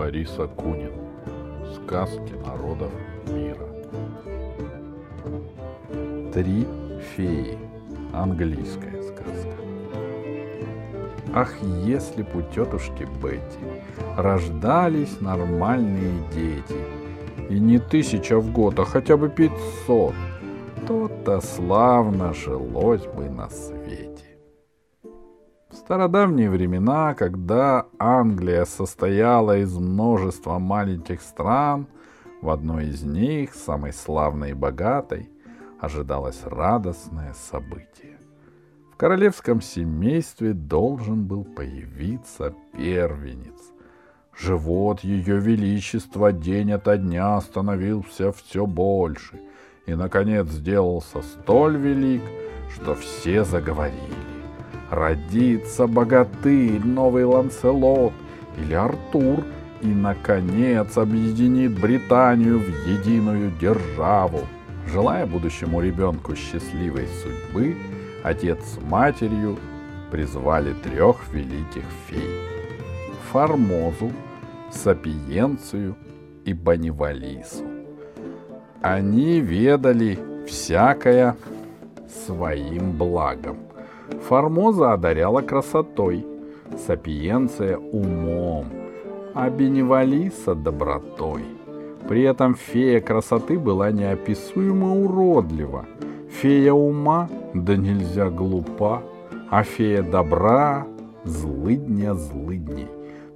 Борис Акунин. Сказки народов мира. Три феи. Английская сказка. Ах, если б у тетушки Бетти рождались нормальные дети, и не тысяча в год, а хотя бы пятьсот, то-то славно жилось бы на свете. Стародавние времена, когда Англия состояла из множества маленьких стран, в одной из них, самой славной и богатой, ожидалось радостное событие. В королевском семействе должен был появиться первенец. Живот ее величества день ото дня становился все больше и, наконец, сделался столь велик, что все заговорили. Родится богатырь, новый Ланселот или Артур, и, наконец, объединит Британию в единую державу. Желая будущему ребенку счастливой судьбы, отец с матерью призвали трех великих фей — Формозу, Сапиенцию и Банивалису. Они ведали всякое своим благом. Формоза одаряла красотой, Сапиенция — умом, а Беневалиса — добротой. При этом фея красоты была неописуемо уродлива, фея ума да нельзя глупа, а фея добра злыдня злыдней,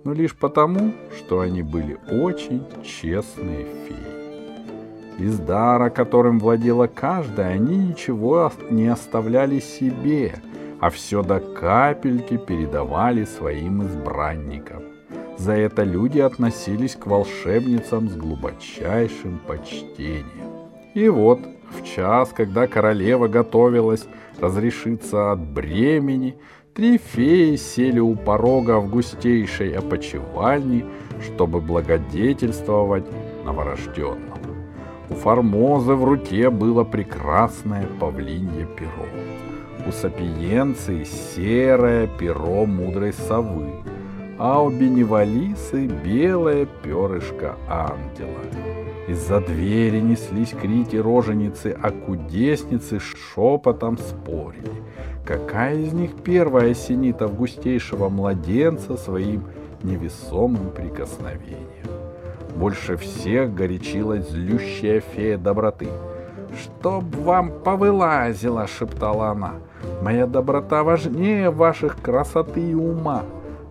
но лишь потому, что они были очень честные феи. Из дара, которым владела каждая, они ничего не оставляли себе, а все до капельки передавали своим избранникам. За это люди относились к волшебницам с глубочайшим почтением. И вот, в час, когда королева готовилась разрешиться от бремени, три феи сели у порога августейшей опочивальни, чтобы благодетельствовать новорожденному. У Формозы в руке было прекрасное павлинье перо. У Сапиенции серое перо мудрой совы, а у Беневалисы белое перышко ангела. Из-за двери неслись крики роженицы, а кудесницы шепотом спорили, какая из них первая осенит августейшего младенца своим невесомым прикосновением. Больше всех горячилась злющая фея доброты. «Чтоб вам повылазило!» — шептала она. «Моя доброта важнее ваших красоты и ума!»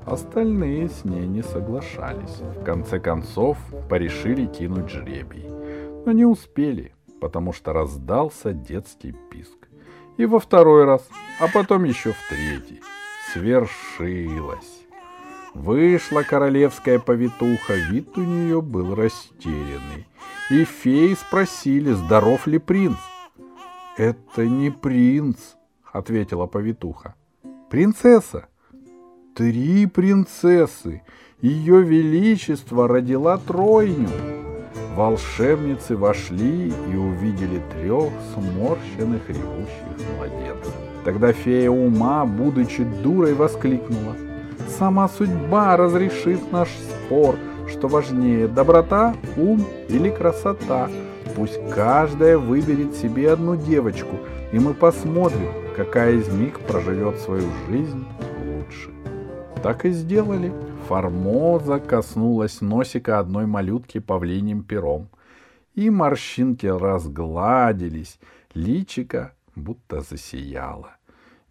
Остальные с ней не соглашались. В конце концов, порешили кинуть жребий. Но не успели, потому что раздался детский писк. И во второй раз, а потом еще в третий. Свершилось. Вышла королевская повитуха, вид у нее был растерянный. И феи спросили, здоров ли принц. «Это не принц», — ответила повитуха. «Принцесса», три принцессы. Ее Величество родила тройню. Волшебницы вошли и увидели трех сморщенных ревущих младенцев. Тогда фея ума, будучи дурой, воскликнула. «Сама судьба разрешит наш спор, что важнее, доброта, ум или красота. Пусть каждая выберет себе одну девочку, и мы посмотрим, какая из них проживет свою жизнь лучше». Так и сделали. Формоза коснулась носика одной малютки павлиним пером. И морщинки разгладились, личика будто засияла.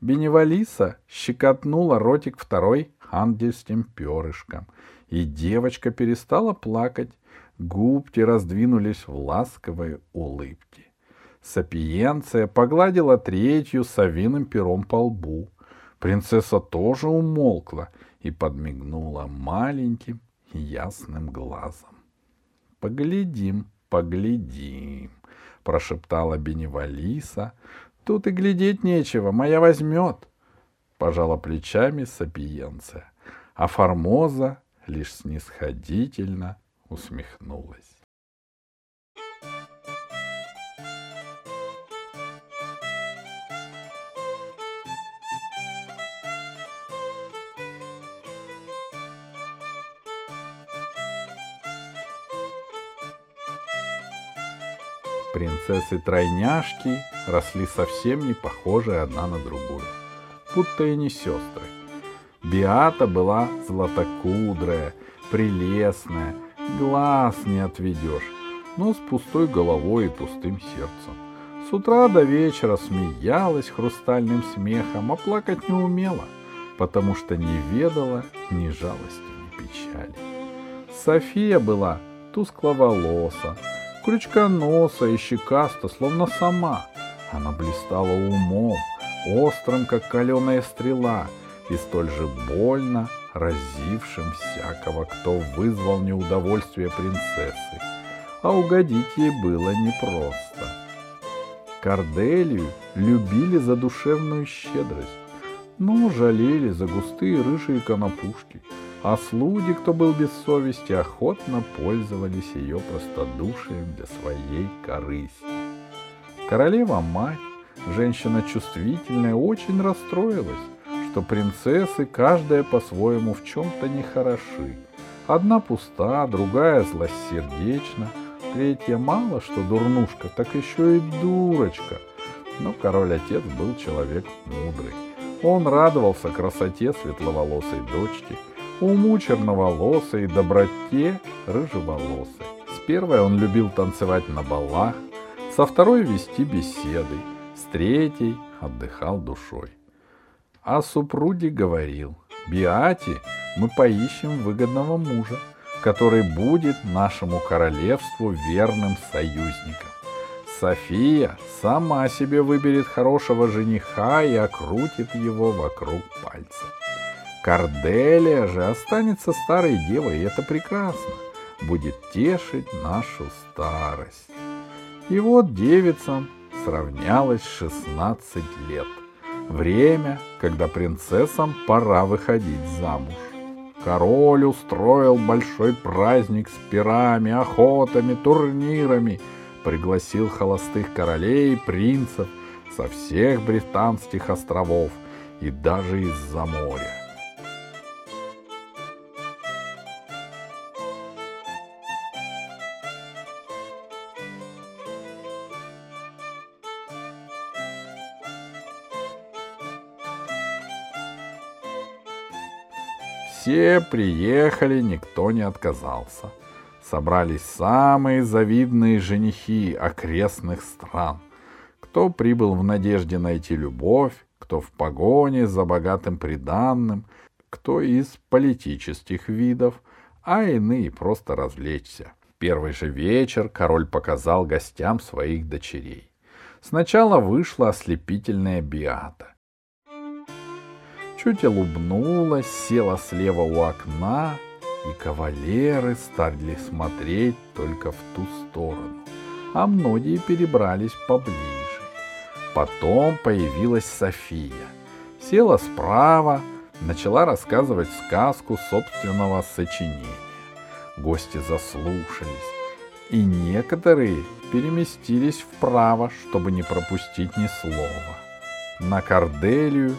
Беневалиса щекотнула ротик второй ангельским перышком, и девочка перестала плакать, губки раздвинулись в ласковой улыбке. Сапиенция погладила третью совиным пером по лбу. Принцесса тоже умолкла и подмигнула маленьким ясным глазом. Поглядим, поглядим, прошептала Беневалиса. Тут и глядеть нечего, моя возьмет, пожала плечами Сапиенция, а Формоза лишь снисходительно усмехнулась. Принцессы-тройняшки росли совсем не похожие одна на другую, будто и не сестры. Биата была златокудрая, прелестная, глаз не отведешь, но с пустой головой и пустым сердцем. С утра до вечера смеялась хрустальным смехом, а плакать не умела, потому что не ведала ни жалости, ни печали. София была тускловолоса, крючконоса и щекаста, словно сама. Она блистала умом, острым, как каленая стрела, и столь же больно разившим всякого, кто вызвал неудовольствие принцессы. А угодить ей было непросто. Корделию любили за душевную щедрость, но жалели за густые рыжие конопушки — а слуги, кто был без совести, охотно пользовались ее простодушием для своей корысти. Королева-мать, женщина чувствительная, очень расстроилась, что принцессы, каждая по-своему в чем-то нехороши. Одна пуста, другая злосердечна, третья мало что дурнушка, так еще и дурочка. Но король-отец был человек мудрый. Он радовался красоте светловолосой дочки – уму черноволосой доброте рыжеволосой. С первой он любил танцевать на балах, со второй вести беседы, с третьей отдыхал душой. А супруге говорил, Биати мы поищем выгодного мужа, который будет нашему королевству верным союзником. София сама себе выберет хорошего жениха и окрутит его вокруг пальца. Корделия же останется старой девой, и это прекрасно. Будет тешить нашу старость. И вот девицам сравнялось 16 лет. Время, когда принцессам пора выходить замуж. Король устроил большой праздник с пирами, охотами, турнирами, пригласил холостых королей принцев со всех британских островов и даже из-за моря. Все приехали, никто не отказался. Собрались самые завидные женихи окрестных стран. Кто прибыл в надежде найти любовь, кто в погоне за богатым приданным, кто из политических видов, а иные просто развлечься. Первый же вечер король показал гостям своих дочерей. Сначала вышла ослепительная Биата чуть улыбнулась, села слева у окна, и кавалеры стали смотреть только в ту сторону, а многие перебрались поближе. Потом появилась София. Села справа, начала рассказывать сказку собственного сочинения. Гости заслушались, и некоторые переместились вправо, чтобы не пропустить ни слова. На Корделию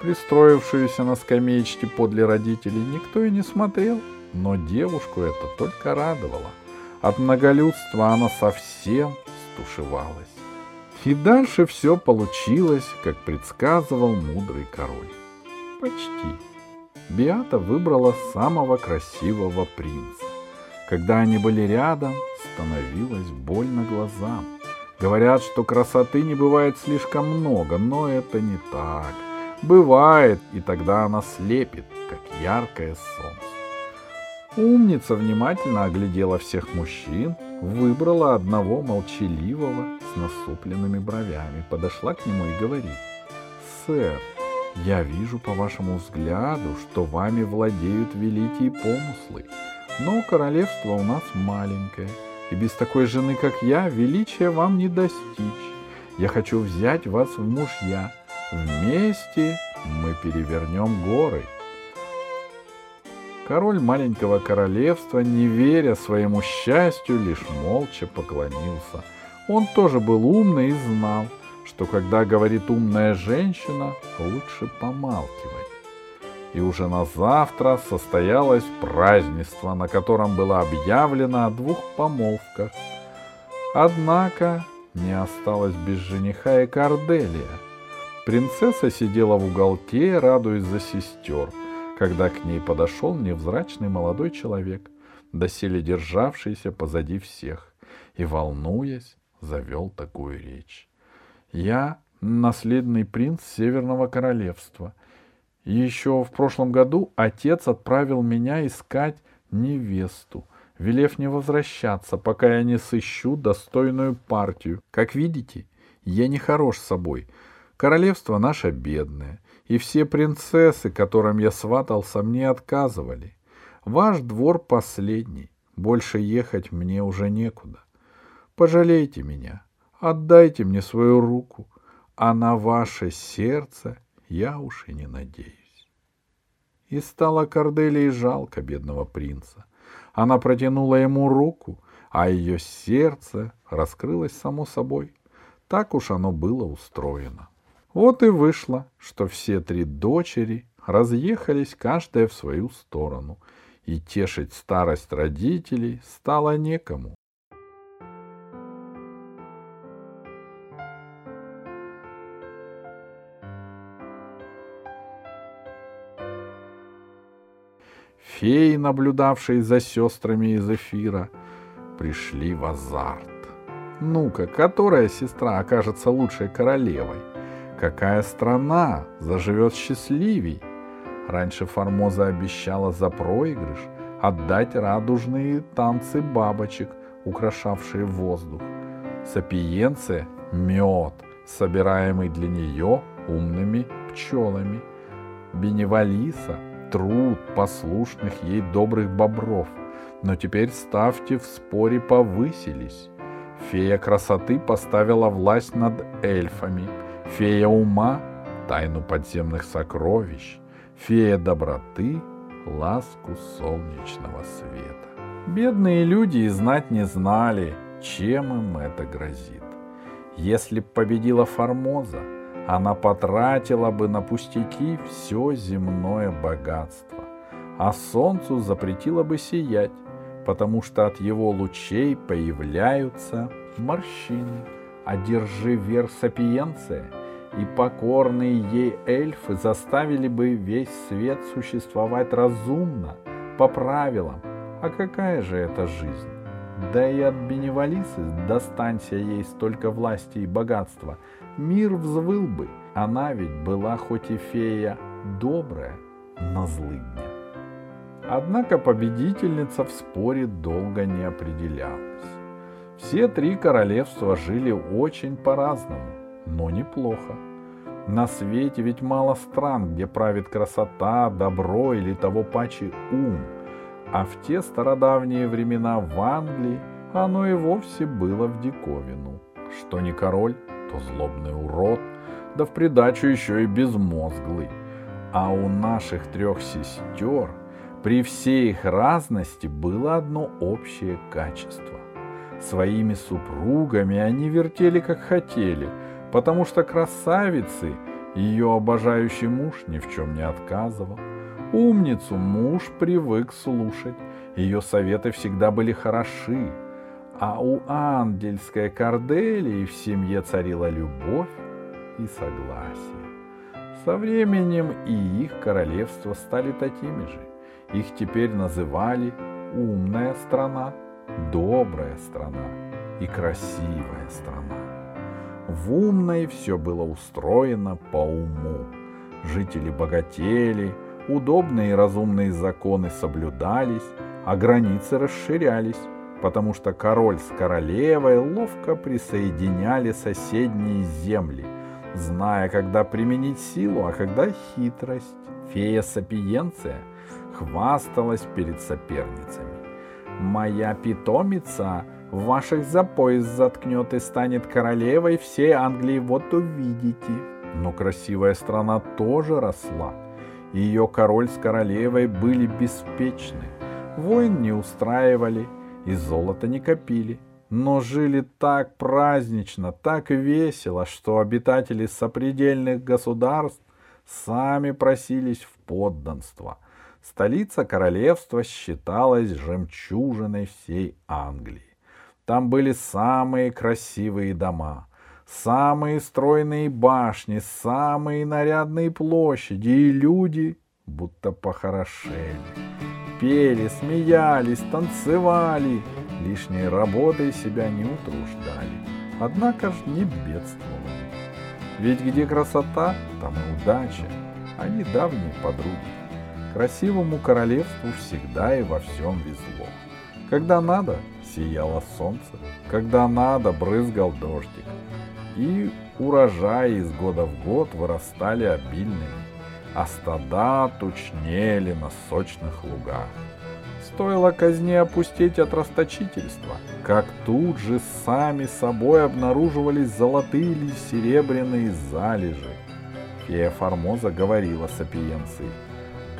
пристроившуюся на скамеечке подле родителей, никто и не смотрел, но девушку это только радовало. От многолюдства она совсем стушевалась. И дальше все получилось, как предсказывал мудрый король. Почти. Биата выбрала самого красивого принца. Когда они были рядом, становилось больно глазам. Говорят, что красоты не бывает слишком много, но это не так. Бывает, и тогда она слепит, как яркое солнце. Умница внимательно оглядела всех мужчин, выбрала одного молчаливого с насупленными бровями, подошла к нему и говорит, «Сэр, я вижу по вашему взгляду, что вами владеют великие помыслы, но королевство у нас маленькое — и без такой жены, как я, величия вам не достичь. Я хочу взять вас в мужья. Вместе мы перевернем горы. Король маленького королевства, не веря своему счастью, лишь молча поклонился. Он тоже был умный и знал, что когда говорит умная женщина, лучше помалкивать. И уже на завтра состоялось празднество, на котором было объявлено о двух помолвках. Однако не осталось без жениха и Корделия. Принцесса сидела в уголке, радуясь за сестер — когда к ней подошел невзрачный молодой человек, доселе державшийся позади всех, и, волнуясь, завел такую речь. «Я наследный принц Северного Королевства. Еще в прошлом году отец отправил меня искать невесту, велев не возвращаться, пока я не сыщу достойную партию. Как видите, я не хорош собой. Королевство наше бедное, и все принцессы, которым я сватался, мне отказывали. Ваш двор последний, больше ехать мне уже некуда. Пожалейте меня, отдайте мне свою руку, а на ваше сердце я уж и не надеюсь. И стало Корделии жалко бедного принца. Она протянула ему руку, а ее сердце раскрылось само собой. Так уж оно было устроено. Вот и вышло, что все три дочери разъехались каждая в свою сторону, и тешить старость родителей стало некому. Феи, наблюдавшие за сестрами из эфира, пришли в азарт. Ну-ка, которая сестра окажется лучшей королевой? Какая страна заживет счастливей? Раньше Формоза обещала за проигрыш отдать радужные танцы бабочек, украшавшие воздух. Сапиенция — мед, собираемый для нее умными пчелами. Беневалиса — труд послушных ей добрых бобров. Но теперь ставьте в споре повысились. Фея красоты поставила власть над эльфами — фея ума — тайну подземных сокровищ, фея доброты — ласку солнечного света. Бедные люди и знать не знали, чем им это грозит. Если б победила Формоза, она потратила бы на пустяки все земное богатство, а солнцу запретила бы сиять, потому что от его лучей появляются морщины. Одержи верх сапиенция — и покорные ей эльфы заставили бы весь свет существовать разумно, по правилам. А какая же это жизнь? Да и от Беневалисы достанься ей столько власти и богатства. Мир взвыл бы. Она ведь была хоть и фея добрая, но злыдня. Однако победительница в споре долго не определялась. Все три королевства жили очень по-разному но неплохо. На свете ведь мало стран, где правит красота, добро или того паче ум. А в те стародавние времена в Англии оно и вовсе было в диковину. Что не король, то злобный урод, да в придачу еще и безмозглый. А у наших трех сестер при всей их разности было одно общее качество. Своими супругами они вертели как хотели – потому что красавицы ее обожающий муж ни в чем не отказывал. Умницу муж привык слушать, ее советы всегда были хороши, а у ангельской Корделии в семье царила любовь и согласие. Со временем и их королевства стали такими же. Их теперь называли умная страна, добрая страна и красивая страна. В умной все было устроено по уму. Жители богатели, удобные и разумные законы соблюдались, а границы расширялись, потому что король с королевой ловко присоединяли соседние земли, зная, когда применить силу, а когда хитрость. Фея Сапиенция хвасталась перед соперницами. «Моя питомица Ваших за пояс заткнет и станет королевой всей Англии, вот увидите. Но красивая страна тоже росла. Ее король с королевой были беспечны. Войн не устраивали и золото не копили. Но жили так празднично, так весело, что обитатели сопредельных государств сами просились в подданство. Столица королевства считалась жемчужиной всей Англии. Там были самые красивые дома, самые стройные башни, самые нарядные площади, и люди будто похорошели. Пели, смеялись, танцевали, лишней работой себя не утруждали, однако ж не бедствовали. Ведь где красота, там и удача, они давние подруги. Красивому королевству всегда и во всем везло. Когда надо, сияло солнце, когда надо, брызгал дождик. И урожаи из года в год вырастали обильными, а стада тучнели на сочных лугах. Стоило казне опустить от расточительства, как тут же сами собой обнаруживались золотые или серебряные залежи. Фея Формоза говорила сапиенции.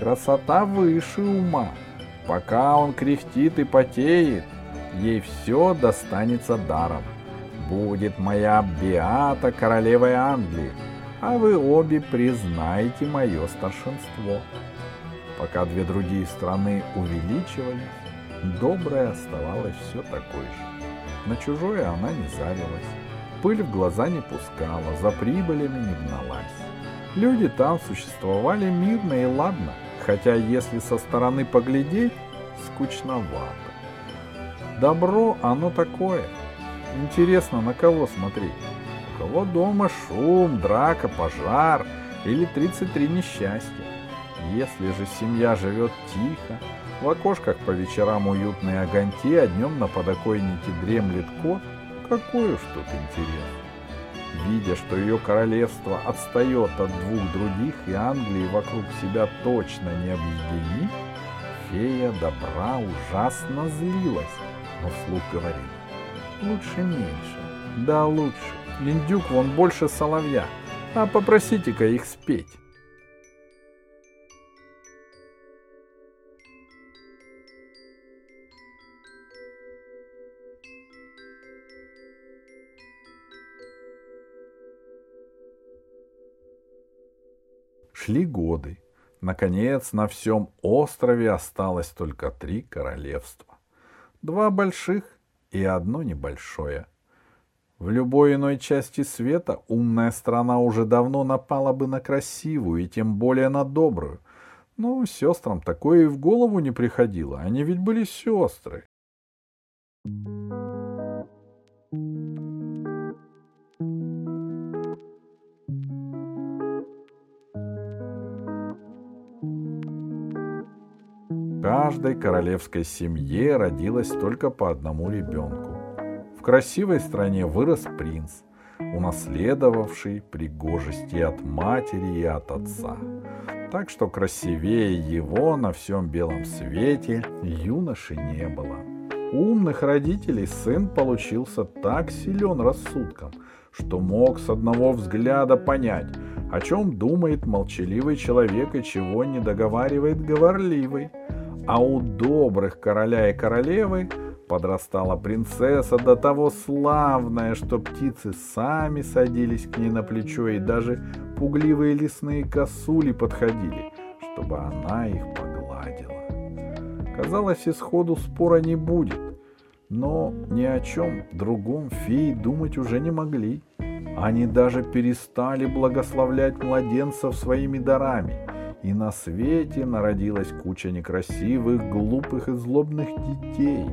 Красота выше ума. Пока он кряхтит и потеет, ей все достанется даром. Будет моя Беата королевой Англии, а вы обе признаете мое старшинство. Пока две другие страны увеличивались, добрая оставалась все такой же. На чужое она не завилась, пыль в глаза не пускала, за прибылями не гналась. Люди там существовали мирно и ладно, хотя если со стороны поглядеть, скучновато. Добро оно такое. Интересно, на кого смотреть? У кого дома шум, драка, пожар или 33 несчастья? Если же семья живет тихо, в окошках по вечерам уютные огоньки, а днем на подоконнике дремлет кот, какой уж тут интерес. Видя, что ее королевство отстает от двух других и Англии вокруг себя точно не объединит, фея добра ужасно злилась но вслух говорил. Лучше меньше. Да, лучше. Линдюк вон больше соловья. А попросите-ка их спеть. Шли годы. Наконец, на всем острове осталось только три королевства. Два больших и одно небольшое. В любой иной части света умная страна уже давно напала бы на красивую и тем более на добрую. Но сестрам такое и в голову не приходило. Они ведь были сестры. Каждой королевской семье родилось только по одному ребенку. В красивой стране вырос принц, унаследовавший пригожести от матери и от отца. Так что красивее его на всем белом свете юноши не было. Умных родителей сын получился так силен рассудком, что мог с одного взгляда понять, о чем думает молчаливый человек и чего не договаривает говорливый. А у добрых короля и королевы подрастала принцесса до того славная, что птицы сами садились к ней на плечо, и даже пугливые лесные косули подходили, чтобы она их погладила. Казалось, исходу спора не будет, но ни о чем другом феи думать уже не могли. Они даже перестали благословлять младенцев своими дарами — и на свете народилась куча некрасивых, глупых и злобных детей,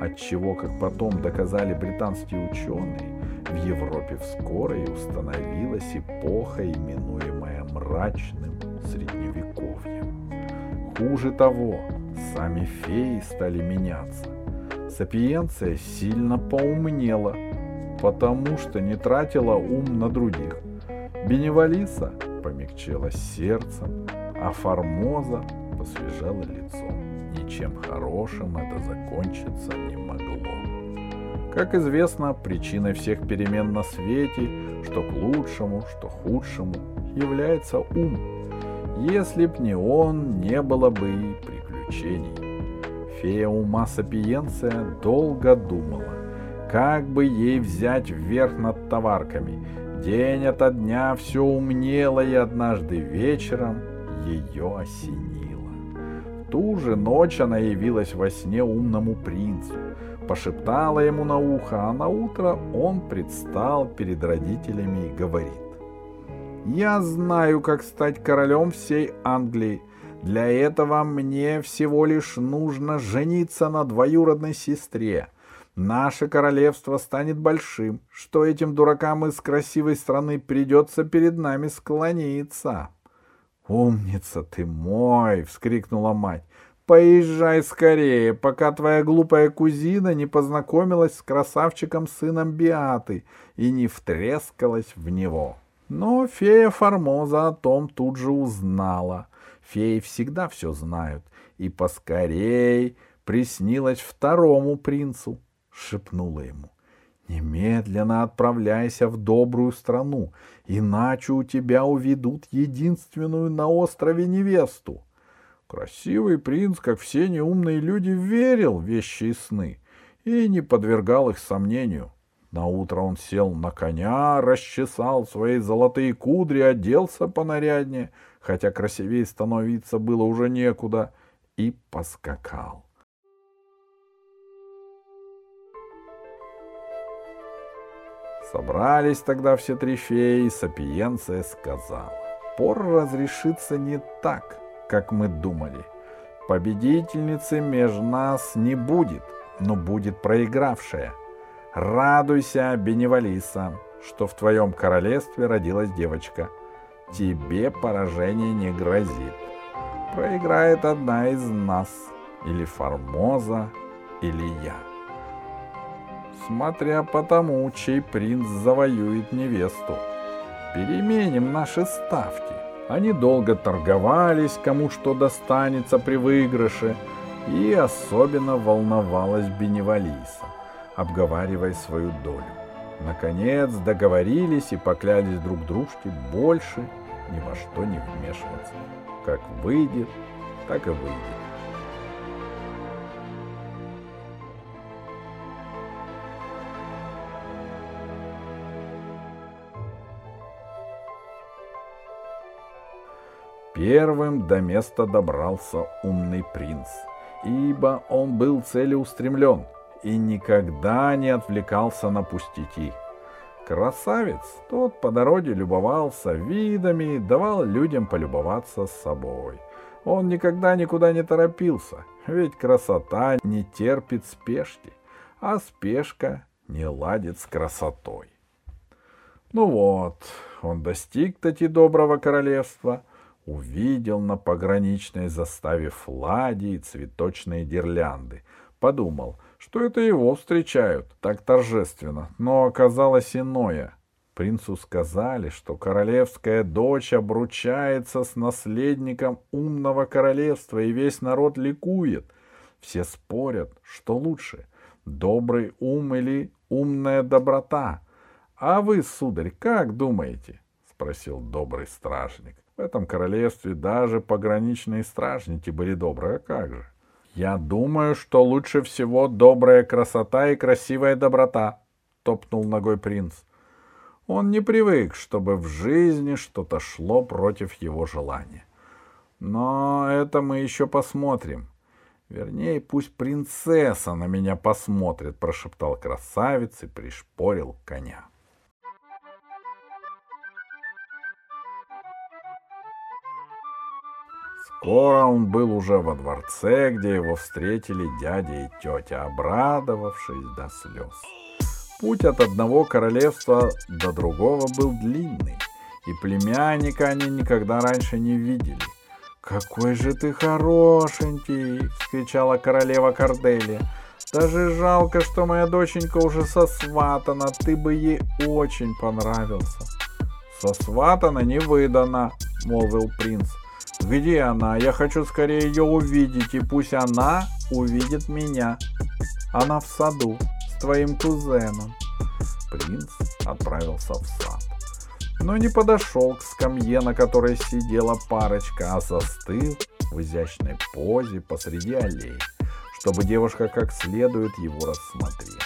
отчего, как потом доказали британские ученые, в Европе вскоре установилась эпоха, именуемая мрачным средневековьем. Хуже того, сами феи стали меняться. Сапиенция сильно поумнела, потому что не тратила ум на других. Беневалиса помягчела сердцем, а Формоза посвежало лицо. Ничем хорошим это закончиться не могло. Как известно, причиной всех перемен на свете, что к лучшему, что худшему, является ум. Если б не он, не было бы и приключений. Фея ума Сапиенция долго думала, как бы ей взять вверх над товарками. День ото дня все умнело, и однажды вечером ее осенило. В ту же ночь она явилась во сне умному принцу, пошептала ему на ухо, а на утро он предстал перед родителями и говорит. «Я знаю, как стать королем всей Англии. Для этого мне всего лишь нужно жениться на двоюродной сестре. Наше королевство станет большим, что этим дуракам из красивой страны придется перед нами склониться». «Умница ты мой!» — вскрикнула мать. Поезжай скорее, пока твоя глупая кузина не познакомилась с красавчиком сыном Биаты и не втрескалась в него. Но фея Формоза о том тут же узнала. Феи всегда все знают. И поскорей приснилась второму принцу, шепнула ему. Немедленно отправляйся в добрую страну, иначе у тебя уведут единственную на острове невесту. Красивый принц, как все неумные люди, верил в вещи и сны и не подвергал их сомнению. На утро он сел на коня, расчесал свои золотые кудри, оделся понаряднее, хотя красивее становиться было уже некуда, и поскакал. Собрались тогда все три и Сапиенция сказала, пора разрешиться не так, как мы думали. Победительницы между нас не будет, но будет проигравшая. Радуйся, Беневалиса, что в твоем королевстве родилась девочка. Тебе поражение не грозит. Проиграет одна из нас, или Формоза, или я. Смотря по тому, чей принц завоюет невесту. Переменим наши ставки. Они долго торговались, кому что достанется при выигрыше, и особенно волновалась Беневалиса, обговаривая свою долю. Наконец договорились и поклялись друг дружке больше ни во что не вмешиваться. Как выйдет, так и выйдет. Первым до места добрался умный принц, ибо он был целеустремлен и никогда не отвлекался на пустяки. Красавец, тот по дороге любовался видами, давал людям полюбоваться собой. Он никогда никуда не торопился, ведь красота не терпит спешки, а спешка не ладит с красотой. Ну вот, он достиг таки доброго королевства — увидел на пограничной заставе флаги и цветочные гирлянды. Подумал, что это его встречают так торжественно, но оказалось иное. Принцу сказали, что королевская дочь обручается с наследником умного королевства, и весь народ ликует. Все спорят, что лучше — добрый ум или умная доброта. А вы, сударь, как думаете? — спросил добрый стражник. В этом королевстве даже пограничные стражники были добрые, а как же? Я думаю, что лучше всего добрая красота и красивая доброта, топнул ногой принц. Он не привык, чтобы в жизни что-то шло против его желания. Но это мы еще посмотрим. Вернее, пусть принцесса на меня посмотрит, прошептал красавец и пришпорил коня. Скоро он был уже во дворце, где его встретили дядя и тетя, обрадовавшись до слез. Путь от одного королевства до другого был длинный, и племянника они никогда раньше не видели. «Какой же ты хорошенький!» — вскричала королева Корделия. «Даже жалко, что моя доченька уже сосватана, ты бы ей очень понравился». «Сосватана не выдана», — молвил принц. Где она? Я хочу скорее ее увидеть, и пусть она увидит меня. Она в саду, твоим кузеном. Принц отправился в сад, но не подошел к скамье, на которой сидела парочка, а застыл в изящной позе посреди аллеи, чтобы девушка как следует его рассмотрела.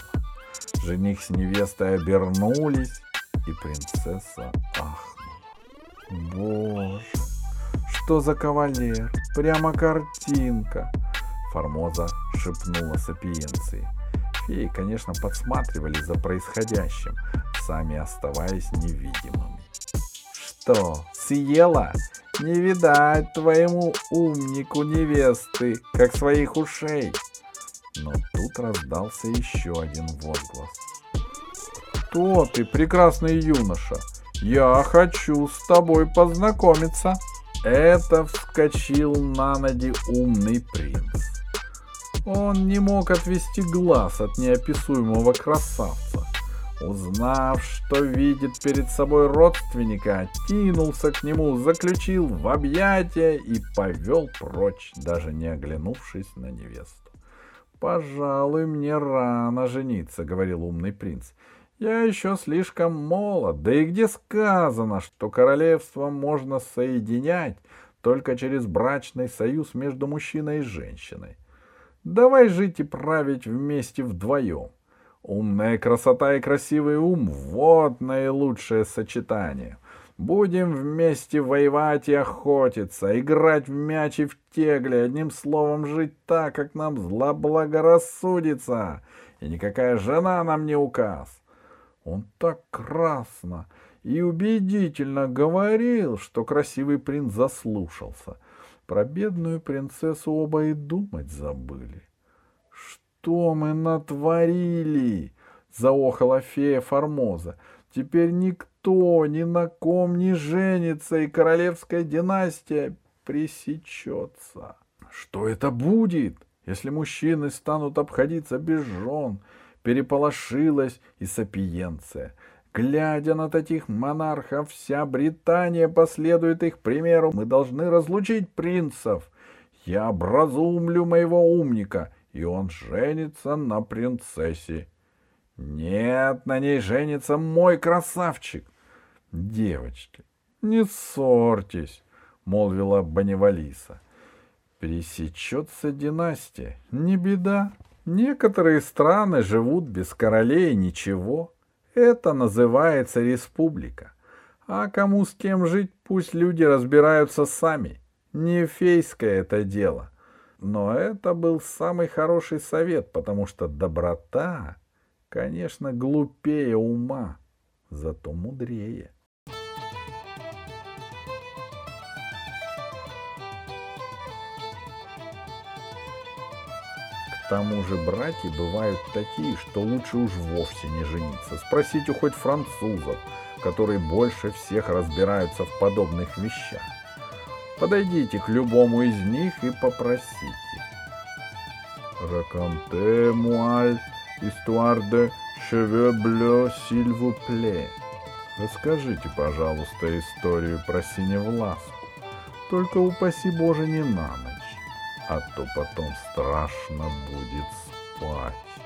Жених с невестой обернулись, и принцесса ахнула. Боже, что за кавалер? Прямо картинка. Формоза шепнула сапиенции. Феи, конечно, подсматривали за происходящим, сами оставаясь невидимыми. Что, съела? Не видать твоему умнику невесты, как своих ушей. Но тут раздался еще один возглас. Кто ты, прекрасный юноша? Я хочу с тобой познакомиться. Это вскочил на ноги умный принц. Он не мог отвести глаз от неописуемого красавца. Узнав, что видит перед собой родственника, кинулся к нему, заключил в объятия и повел прочь, даже не оглянувшись на невесту. «Пожалуй, мне рано жениться», — говорил умный принц. «Я еще слишком молод, да и где сказано, что королевство можно соединять только через брачный союз между мужчиной и женщиной? Давай жить и править вместе вдвоем. Умная красота и красивый ум — вот наилучшее сочетание. Будем вместе воевать и охотиться, играть в мяч и в тегли, одним словом, жить так, как нам заблагорассудится, и никакая жена нам не указ. Он так красно и убедительно говорил, что красивый принц заслушался. Про бедную принцессу оба и думать забыли. «Что мы натворили?» — заохала фея Формоза. «Теперь никто ни на ком не женится, и королевская династия пресечется. Что это будет, если мужчины станут обходиться без жен?» Переполошилась и сапиенция. Глядя на таких монархов, вся Британия последует их примеру. Мы должны разлучить принцев. Я образумлю моего умника, и он женится на принцессе. Нет, на ней женится мой красавчик. Девочки, не ссорьтесь, молвила Баневалиса. Пересечется династия, не беда. Некоторые страны живут без королей ничего. Это называется республика. А кому с кем жить, пусть люди разбираются сами. Не фейское это дело. Но это был самый хороший совет, потому что доброта, конечно, глупее ума, зато мудрее. Тому же братья бывают такие, что лучше уж вовсе не жениться. Спросите хоть французов, которые больше всех разбираются в подобных вещах. Подойдите к любому из них и попросите. De cheveux bleus, s'il vous plaît. Расскажите, пожалуйста, историю про синевласку. Только упаси Боже не на ночь, а то потом страшно будет спать.